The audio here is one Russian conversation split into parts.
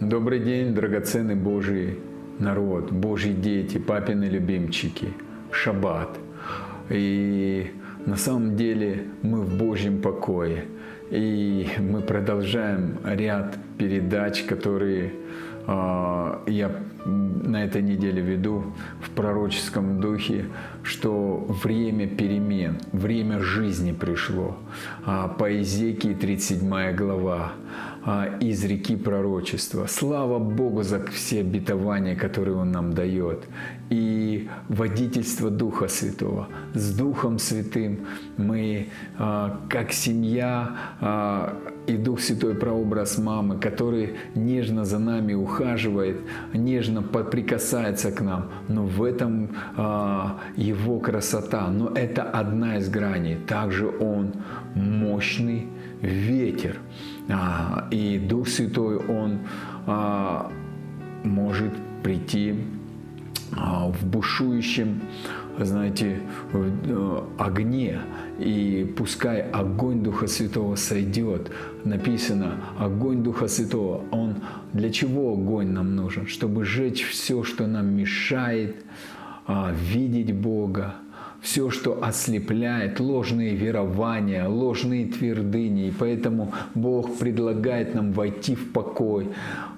Добрый день, драгоценный Божий народ, Божьи дети, папины любимчики, шаббат. И на самом деле мы в Божьем покое. И мы продолжаем ряд передач, которые э, я на этой неделе веду в пророческом духе, что время перемен, время жизни пришло. А, по Иезекии 37 глава а, из реки пророчества. Слава Богу за все обетования, которые Он нам дает. И водительство Духа Святого. С Духом Святым мы, а, как семья, и Дух Святой прообраз мамы, который нежно за нами ухаживает, нежно прикасается к нам. Но в этом а, его красота. Но это одна из граней. Также он мощный ветер. А, и Дух Святой, он а, может прийти а, в бушующем, знаете, э, огне. И пускай огонь Духа Святого сойдет. Написано, огонь Духа Святого, он для чего огонь нам нужен? Чтобы сжечь все, что нам мешает а, видеть Бога, все, что ослепляет, ложные верования, ложные твердыни. И поэтому Бог предлагает нам войти в покой,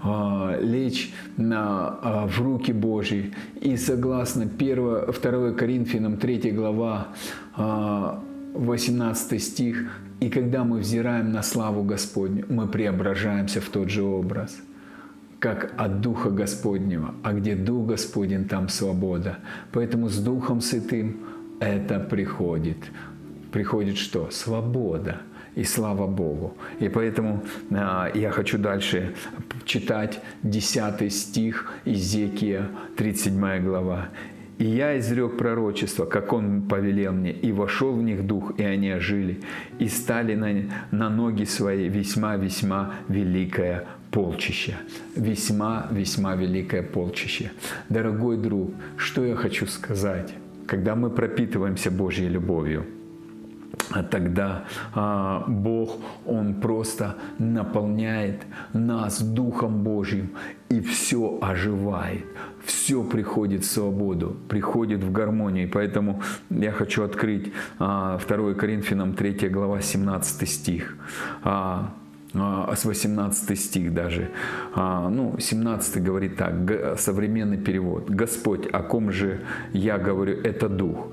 а, лечь на, а, в руки Божьи. И согласно 1, 2 Коринфянам 3 глава, 18 а, стих, «И когда мы взираем на славу Господню, мы преображаемся в тот же образ» как от Духа Господнего, а где Дух Господень, там свобода. Поэтому с Духом Святым это приходит. Приходит что? Свобода. И слава Богу. И поэтому э, я хочу дальше читать 10 стих Изекия, 37 глава. «И я изрек пророчество, как он повелел мне, и вошел в них дух, и они ожили, и стали на, на ноги свои весьма-весьма великое полчище. Весьма-весьма великое полчище. Дорогой друг, что я хочу сказать? когда мы пропитываемся Божьей любовью, тогда а, Бог, Он просто наполняет нас Духом Божьим, и все оживает, все приходит в свободу, приходит в гармонию. Поэтому я хочу открыть а, 2 Коринфянам 3 глава 17 стих. А, а, с 18 стих даже. А, ну, 17 говорит так, современный перевод. «Господь, о ком же я говорю, это Дух,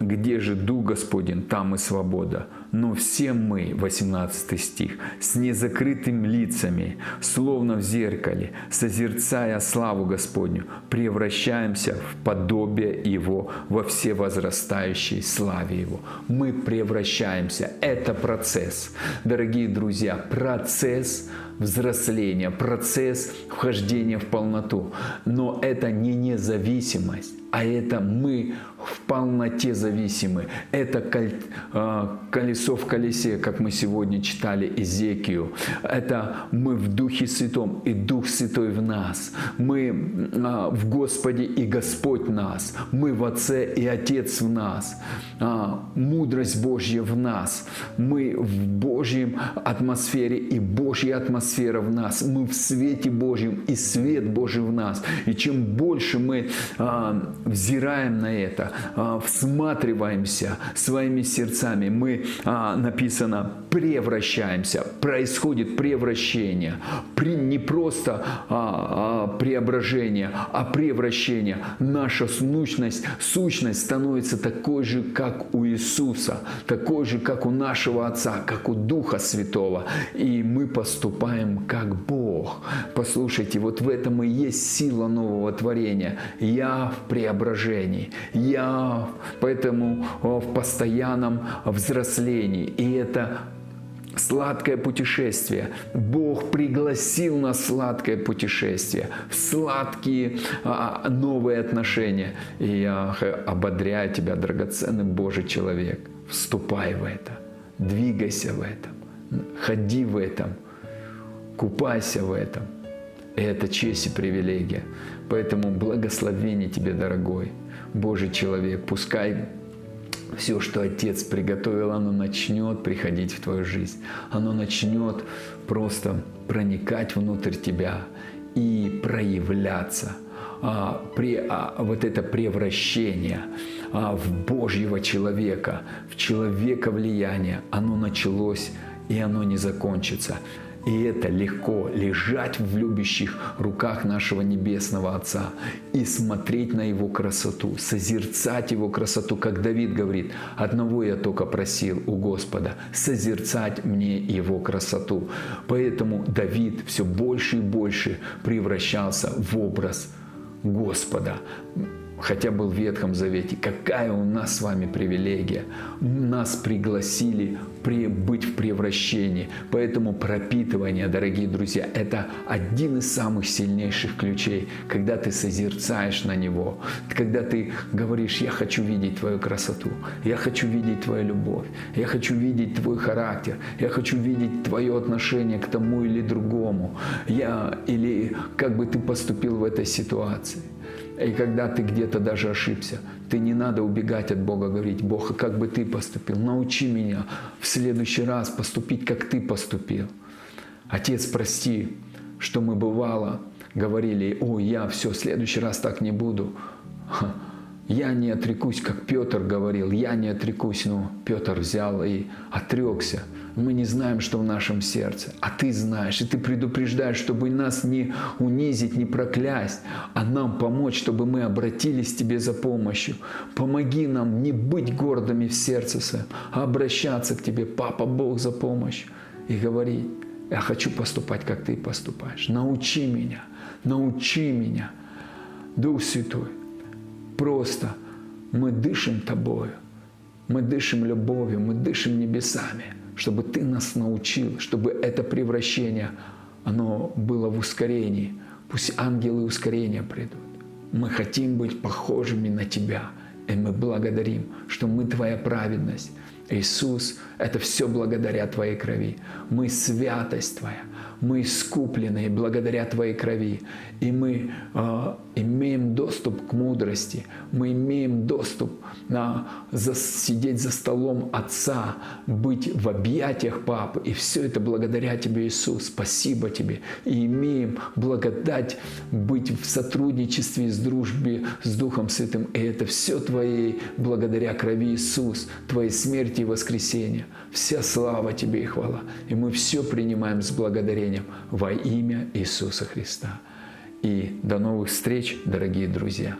где же Дух Господень, там и свобода. Но все мы, 18 стих, с незакрытыми лицами, словно в зеркале, созерцая славу Господню, превращаемся в подобие Его во всевозрастающей славе Его. Мы превращаемся. Это процесс. Дорогие друзья, процесс взросления, процесс вхождения в полноту. Но это не независимость, а это мы в полноте зависимы. Это а, колесо в колесе, как мы сегодня читали Изекию. Это мы в Духе Святом, и Дух Святой в нас. Мы а, в Господе, и Господь нас. Мы в Отце, и Отец в нас. А, мудрость Божья в нас. Мы в Божьем атмосфере, и Божья атмосфера в нас. Мы в свете Божьем, и свет Божий в нас. И чем больше мы взираем на это, а, всматриваемся своими сердцами, мы, а, написано, превращаемся, происходит превращение. При, не просто а, преображение, а превращение. Наша сущность, сущность становится такой же, как у Иисуса, такой же, как у нашего Отца, как у Духа Святого. И мы поступаем как Бог. Послушайте, вот в этом и есть сила нового творения. Я в преображении. Я поэтому в постоянном взрослении. И это сладкое путешествие. Бог пригласил нас в сладкое путешествие, в сладкие а, новые отношения. И я ободряю тебя, драгоценный Божий человек, вступай в это, двигайся в этом, ходи в этом, купайся в этом. Это честь и привилегия. Поэтому благословение тебе, дорогой Божий человек. Пускай все, что Отец приготовил, оно начнет приходить в твою жизнь. Оно начнет просто проникать внутрь тебя и проявляться. А, при, а, вот это превращение а, в Божьего человека, в человека влияния, оно началось и оно не закончится. И это легко лежать в любящих руках нашего Небесного Отца и смотреть на Его красоту, созерцать Его красоту, как Давид говорит, одного я только просил у Господа, созерцать мне Его красоту. Поэтому Давид все больше и больше превращался в образ Господа хотя был в Ветхом Завете, какая у нас с вами привилегия. Нас пригласили быть в превращении. Поэтому пропитывание, дорогие друзья, это один из самых сильнейших ключей, когда ты созерцаешь на него, когда ты говоришь, я хочу видеть твою красоту, я хочу видеть твою любовь, я хочу видеть твой характер, я хочу видеть твое отношение к тому или другому, я, или как бы ты поступил в этой ситуации. И когда ты где-то даже ошибся, ты не надо убегать от Бога, говорить, Бог, как бы ты поступил, научи меня в следующий раз поступить, как ты поступил. Отец, прости, что мы бывало говорили, о, я все, в следующий раз так не буду. Я не отрекусь, как Петр говорил, я не отрекусь, но Петр взял и отрекся. Мы не знаем, что в нашем сердце, а ты знаешь, и ты предупреждаешь, чтобы нас не унизить, не проклясть, а нам помочь, чтобы мы обратились к Тебе за помощью. Помоги нам не быть гордыми в сердце своем, а обращаться к Тебе, Папа Бог, за помощью и говорить, я хочу поступать, как Ты поступаешь. Научи меня, научи меня, Дух Святой. Просто мы дышим Тобою, мы дышим любовью, мы дышим небесами, чтобы Ты нас научил, чтобы это превращение, оно было в ускорении. Пусть ангелы ускорения придут. Мы хотим быть похожими на Тебя, и мы благодарим, что мы Твоя праведность. Иисус, это все благодаря Твоей крови. Мы святость Твоя мы искуплены благодаря Твоей крови, и мы э, имеем доступ к мудрости, мы имеем доступ на за, сидеть за столом Отца, быть в объятиях Папы, и все это благодаря Тебе, Иисус. Спасибо Тебе. И имеем благодать быть в сотрудничестве с дружбе с Духом Святым, и это все Твоей благодаря крови Иисус, Твоей смерти и воскресения. Вся слава Тебе и хвала. И мы все принимаем с благодарением во имя Иисуса Христа. И до новых встреч, дорогие друзья!